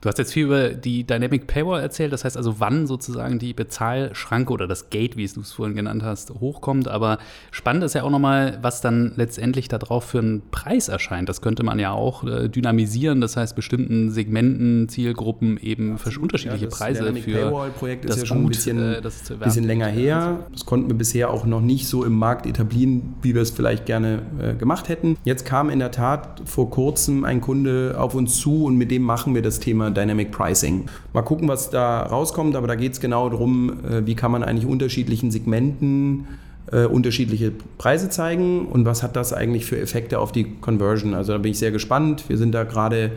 Du hast jetzt viel über die Dynamic Paywall erzählt, das heißt also, wann sozusagen die Bezahlschranke oder das Gate, wie du es vorhin genannt hast, hochkommt. Aber spannend ist ja auch nochmal, was dann letztendlich darauf für einen Preis erscheint. Das könnte man ja auch äh, dynamisieren, das heißt, bestimmten Segmenten, Zielgruppen eben für unterschiedliche ja, das Preise Dynamic für Paywall-Projekt ist ja schon ein Gut, bisschen, äh, das bisschen länger her. Das konnten wir bisher auch noch nicht so im Markt etablieren, wie wir es vielleicht gerne äh, gemacht hätten. Jetzt kam in der Tat vor kurzem ein Kunde auf uns zu und mit dem machen wir das Thema Dynamic Pricing. Mal gucken, was da rauskommt, aber da geht es genau darum, äh, wie kann man eigentlich unterschiedlichen Segmenten äh, unterschiedliche Preise zeigen und was hat das eigentlich für Effekte auf die Conversion. Also da bin ich sehr gespannt. Wir sind da gerade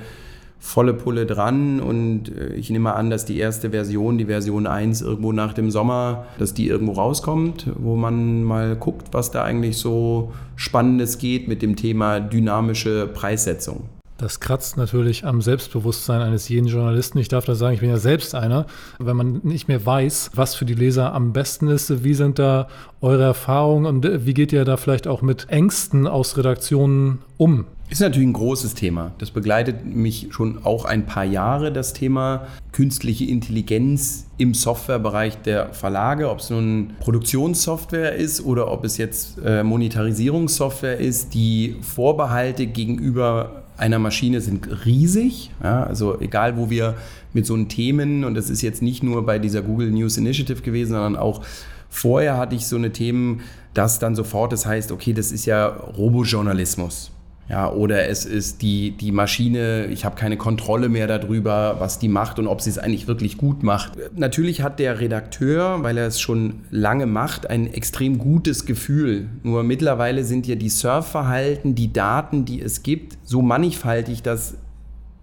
volle Pulle dran und äh, ich nehme an, dass die erste Version, die Version 1 irgendwo nach dem Sommer, dass die irgendwo rauskommt, wo man mal guckt, was da eigentlich so Spannendes geht mit dem Thema dynamische Preissetzung. Das kratzt natürlich am Selbstbewusstsein eines jeden Journalisten. Ich darf da sagen, ich bin ja selbst einer. Wenn man nicht mehr weiß, was für die Leser am besten ist, wie sind da eure Erfahrungen und wie geht ihr da vielleicht auch mit Ängsten aus Redaktionen um? Ist natürlich ein großes Thema. Das begleitet mich schon auch ein paar Jahre, das Thema künstliche Intelligenz im Softwarebereich der Verlage, ob es nun Produktionssoftware ist oder ob es jetzt äh, Monetarisierungssoftware ist, die Vorbehalte gegenüber einer Maschine sind riesig. Ja, also egal, wo wir mit so Themen, und das ist jetzt nicht nur bei dieser Google News Initiative gewesen, sondern auch vorher hatte ich so eine Themen, dass dann sofort das heißt, okay, das ist ja Robojournalismus. Ja, oder es ist die, die Maschine, ich habe keine Kontrolle mehr darüber, was die macht und ob sie es eigentlich wirklich gut macht. Natürlich hat der Redakteur, weil er es schon lange macht, ein extrem gutes Gefühl. Nur mittlerweile sind ja die Surfverhalten, die Daten, die es gibt, so mannigfaltig, dass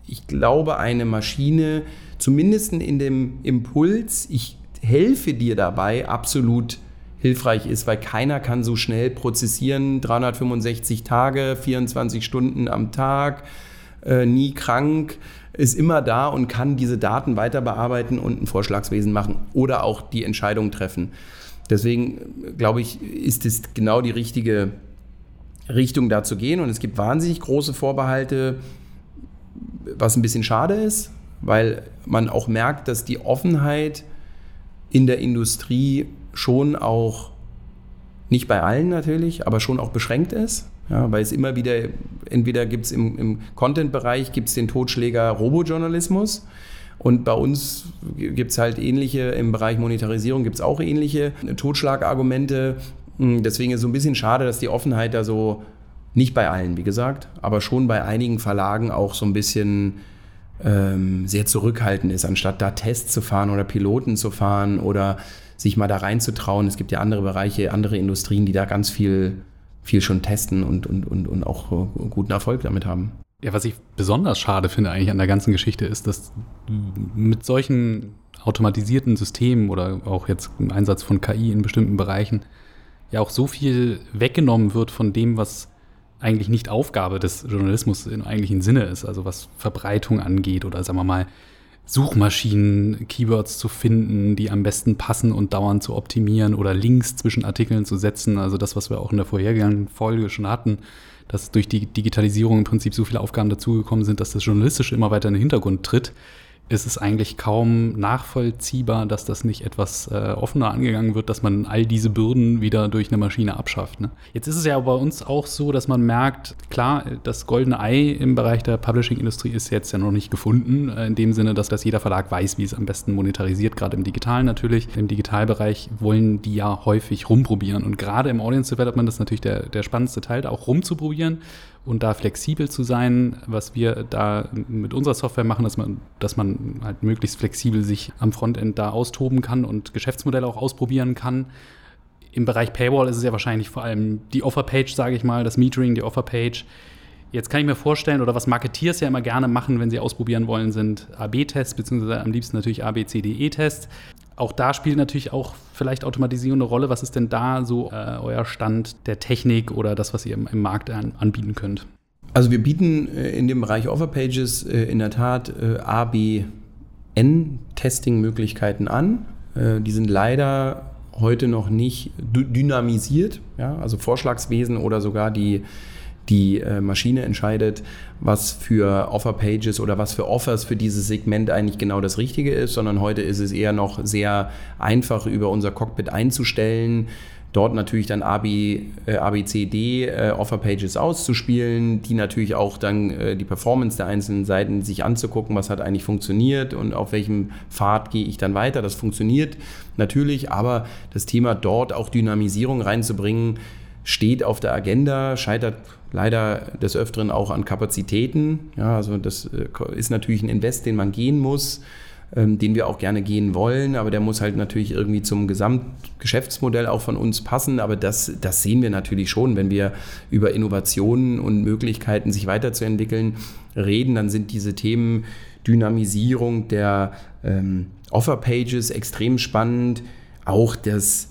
ich glaube, eine Maschine, zumindest in dem Impuls, ich helfe dir dabei, absolut hilfreich ist, weil keiner kann so schnell prozessieren, 365 Tage, 24 Stunden am Tag, äh, nie krank, ist immer da und kann diese Daten weiter bearbeiten und ein Vorschlagswesen machen oder auch die Entscheidung treffen. Deswegen glaube ich, ist es genau die richtige Richtung da zu gehen und es gibt wahnsinnig große Vorbehalte, was ein bisschen schade ist, weil man auch merkt, dass die Offenheit in der Industrie schon auch, nicht bei allen natürlich, aber schon auch beschränkt ist. Ja, weil es immer wieder, entweder gibt es im, im Content-Bereich gibt's den Totschläger Robojournalismus und bei uns gibt es halt ähnliche, im Bereich Monetarisierung gibt es auch ähnliche Totschlagargumente. Hm, deswegen ist es so ein bisschen schade, dass die Offenheit da so, nicht bei allen, wie gesagt, aber schon bei einigen Verlagen auch so ein bisschen ähm, sehr zurückhaltend ist, anstatt da Tests zu fahren oder Piloten zu fahren oder sich mal da reinzutrauen. Es gibt ja andere Bereiche, andere Industrien, die da ganz viel, viel schon testen und, und, und, und auch guten Erfolg damit haben. Ja, was ich besonders schade finde eigentlich an der ganzen Geschichte ist, dass mit solchen automatisierten Systemen oder auch jetzt im Einsatz von KI in bestimmten Bereichen ja auch so viel weggenommen wird von dem, was eigentlich nicht Aufgabe des Journalismus im eigentlichen Sinne ist, also was Verbreitung angeht oder sagen wir mal Suchmaschinen Keywords zu finden, die am besten passen und dauernd zu optimieren oder Links zwischen Artikeln zu setzen. Also das, was wir auch in der vorhergehenden Folge schon hatten, dass durch die Digitalisierung im Prinzip so viele Aufgaben dazugekommen sind, dass das Journalistische immer weiter in den Hintergrund tritt ist es eigentlich kaum nachvollziehbar, dass das nicht etwas äh, offener angegangen wird, dass man all diese Bürden wieder durch eine Maschine abschafft. Ne? Jetzt ist es ja bei uns auch so, dass man merkt, klar, das goldene Ei im Bereich der Publishing-Industrie ist jetzt ja noch nicht gefunden, äh, in dem Sinne, dass, dass jeder Verlag weiß, wie es am besten monetarisiert, gerade im Digitalen natürlich. Im Digitalbereich wollen die ja häufig rumprobieren und gerade im Audience Development ist natürlich der, der spannendste Teil, auch rumzuprobieren und da flexibel zu sein, was wir da mit unserer Software machen, dass man, dass man halt möglichst flexibel sich am Frontend da austoben kann und Geschäftsmodelle auch ausprobieren kann. Im Bereich Paywall ist es ja wahrscheinlich vor allem die Offerpage, sage ich mal, das Metering, die Offerpage. Jetzt kann ich mir vorstellen, oder was Marketeers ja immer gerne machen, wenn sie ausprobieren wollen, sind AB-Tests, beziehungsweise am liebsten natürlich ABCDE-Tests auch da spielt natürlich auch vielleicht Automatisierung eine Rolle. Was ist denn da so äh, euer Stand der Technik oder das, was ihr im, im Markt an, anbieten könnt? Also wir bieten äh, in dem Bereich Offerpages äh, in der Tat äh, ABN-Testing-Möglichkeiten an. Äh, die sind leider heute noch nicht dynamisiert, ja? also Vorschlagswesen oder sogar die die äh, Maschine entscheidet, was für Offer-Pages oder was für Offers für dieses Segment eigentlich genau das Richtige ist, sondern heute ist es eher noch sehr einfach über unser Cockpit einzustellen dort natürlich dann A, B, äh, A, B C, D äh, Offer-Pages auszuspielen, die natürlich auch dann äh, die Performance der einzelnen Seiten sich anzugucken, was hat eigentlich funktioniert und auf welchem Pfad gehe ich dann weiter. Das funktioniert natürlich, aber das Thema dort auch Dynamisierung reinzubringen, steht auf der Agenda, scheitert leider des Öfteren auch an Kapazitäten. Ja, also das äh, ist natürlich ein Invest, den man gehen muss ähm, den wir auch gerne gehen wollen, aber der muss halt natürlich irgendwie zum Gesamtgeschäftsmodell auch von uns passen. Aber das, das sehen wir natürlich schon, wenn wir über Innovationen und Möglichkeiten, sich weiterzuentwickeln, reden, dann sind diese Themen Dynamisierung der ähm, Offer-Pages extrem spannend, auch das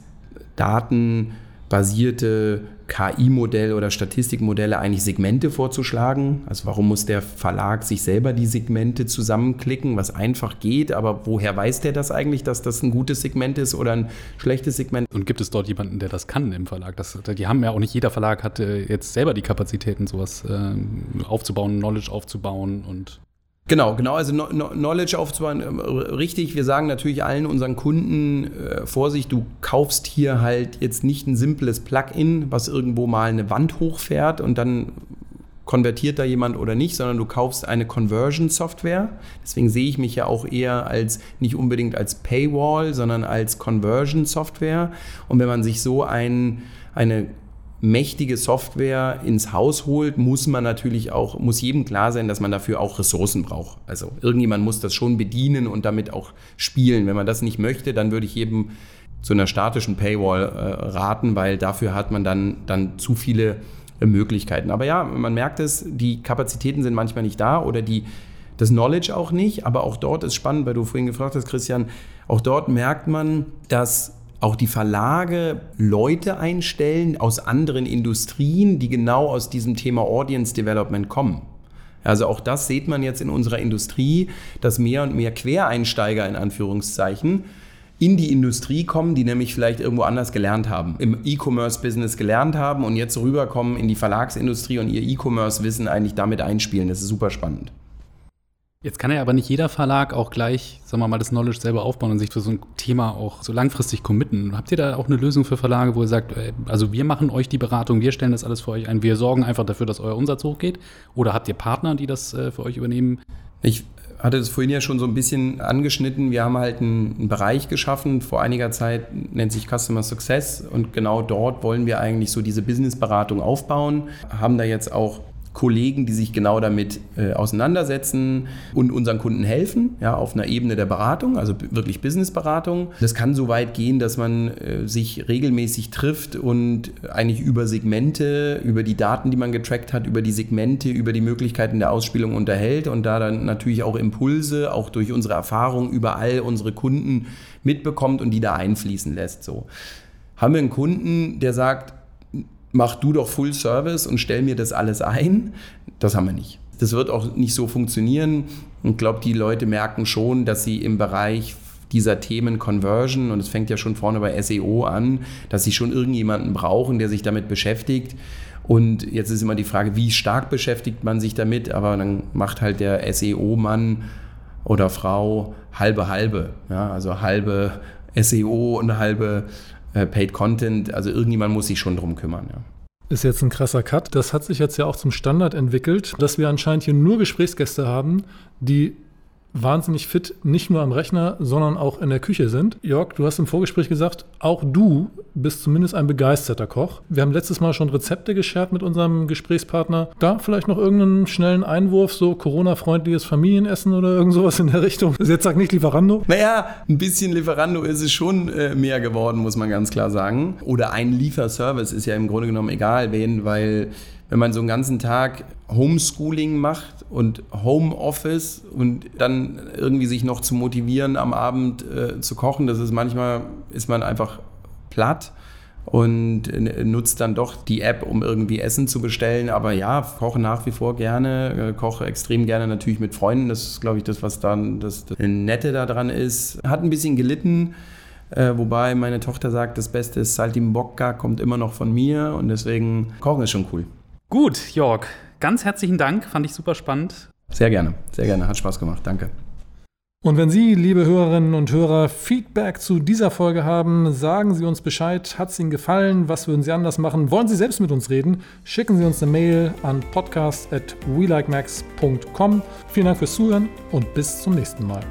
datenbasierte KI-Modell oder Statistikmodelle eigentlich Segmente vorzuschlagen. Also warum muss der Verlag sich selber die Segmente zusammenklicken, was einfach geht, aber woher weiß der das eigentlich, dass das ein gutes Segment ist oder ein schlechtes Segment? Und gibt es dort jemanden, der das kann im Verlag? Das, die haben ja auch nicht jeder Verlag hat jetzt selber die Kapazitäten, sowas äh, aufzubauen, Knowledge aufzubauen und Genau, genau, also Knowledge aufzubauen, ähm, richtig. Wir sagen natürlich allen unseren Kunden, äh, Vorsicht, du kaufst hier halt jetzt nicht ein simples Plugin, was irgendwo mal eine Wand hochfährt und dann konvertiert da jemand oder nicht, sondern du kaufst eine Conversion-Software. Deswegen sehe ich mich ja auch eher als nicht unbedingt als Paywall, sondern als Conversion-Software. Und wenn man sich so ein, eine mächtige Software ins Haus holt, muss man natürlich auch, muss jedem klar sein, dass man dafür auch Ressourcen braucht. Also irgendjemand muss das schon bedienen und damit auch spielen. Wenn man das nicht möchte, dann würde ich jedem zu einer statischen Paywall äh, raten, weil dafür hat man dann, dann zu viele äh, Möglichkeiten. Aber ja, man merkt es, die Kapazitäten sind manchmal nicht da oder die, das Knowledge auch nicht. Aber auch dort ist spannend, weil du vorhin gefragt hast, Christian, auch dort merkt man, dass auch die Verlage Leute einstellen aus anderen Industrien, die genau aus diesem Thema Audience Development kommen. Also auch das sieht man jetzt in unserer Industrie, dass mehr und mehr Quereinsteiger in Anführungszeichen in die Industrie kommen, die nämlich vielleicht irgendwo anders gelernt haben, im E-Commerce-Business gelernt haben und jetzt rüberkommen in die Verlagsindustrie und ihr E-Commerce-Wissen eigentlich damit einspielen. Das ist super spannend. Jetzt kann ja aber nicht jeder Verlag auch gleich, sagen wir mal, das Knowledge selber aufbauen und sich für so ein Thema auch so langfristig committen. Habt ihr da auch eine Lösung für Verlage, wo ihr sagt, äh, also wir machen euch die Beratung, wir stellen das alles für euch ein, wir sorgen einfach dafür, dass euer Umsatz hochgeht? Oder habt ihr Partner, die das äh, für euch übernehmen? Ich hatte das vorhin ja schon so ein bisschen angeschnitten. Wir haben halt einen, Bereich geschaffen, vor einiger Zeit nennt sich Customer Success und genau dort wollen wir eigentlich so diese Businessberatung aufbauen, haben da jetzt auch Kollegen, die sich genau damit äh, auseinandersetzen und unseren Kunden helfen, ja, auf einer Ebene der Beratung, also wirklich Businessberatung. Das kann so weit gehen, dass man äh, sich regelmäßig trifft und eigentlich über Segmente, über die Daten, die man getrackt hat, über die Segmente, über die Möglichkeiten der Ausspielung unterhält und da dann natürlich auch Impulse, auch durch unsere Erfahrung über all unsere Kunden mitbekommt und die da einfließen lässt. So. Haben wir einen Kunden, der sagt, mach du doch Full Service und stell mir das alles ein. Das haben wir nicht. Das wird auch nicht so funktionieren. Und ich glaube, die Leute merken schon, dass sie im Bereich dieser Themen Conversion, und es fängt ja schon vorne bei SEO an, dass sie schon irgendjemanden brauchen, der sich damit beschäftigt. Und jetzt ist immer die Frage, wie stark beschäftigt man sich damit, aber dann macht halt der SEO-Mann oder Frau halbe halbe. Ja, also halbe SEO und halbe äh, Paid Content. Also irgendjemand muss sich schon drum kümmern. Ja. Ist jetzt ein krasser Cut. Das hat sich jetzt ja auch zum Standard entwickelt, dass wir anscheinend hier nur Gesprächsgäste haben, die wahnsinnig fit, nicht nur am Rechner, sondern auch in der Küche sind. Jörg, du hast im Vorgespräch gesagt, auch du bist zumindest ein begeisterter Koch. Wir haben letztes Mal schon Rezepte geschert mit unserem Gesprächspartner. Da vielleicht noch irgendeinen schnellen Einwurf, so Corona-freundliches Familienessen oder irgend sowas in der Richtung. Jetzt sag nicht Lieferando. Naja, ein bisschen Lieferando ist es schon äh, mehr geworden, muss man ganz klar sagen. Oder ein Lieferservice ist ja im Grunde genommen egal wen, weil wenn man so einen ganzen Tag Homeschooling macht und Homeoffice und dann irgendwie sich noch zu motivieren, am Abend äh, zu kochen, das ist manchmal, ist man einfach platt und äh, nutzt dann doch die App, um irgendwie Essen zu bestellen. Aber ja, koche nach wie vor gerne, äh, koche extrem gerne natürlich mit Freunden. Das ist, glaube ich, das, was dann das, das Nette daran ist. Hat ein bisschen gelitten. Äh, wobei meine Tochter sagt, das Beste ist Saltimbocca, kommt immer noch von mir und deswegen kochen ist schon cool. Gut, Jörg, ganz herzlichen Dank, fand ich super spannend. Sehr gerne, sehr gerne, hat Spaß gemacht, danke. Und wenn Sie, liebe Hörerinnen und Hörer, Feedback zu dieser Folge haben, sagen Sie uns Bescheid. Hat es Ihnen gefallen? Was würden Sie anders machen? Wollen Sie selbst mit uns reden? Schicken Sie uns eine Mail an podcast@welikemax.com. Vielen Dank fürs Zuhören und bis zum nächsten Mal.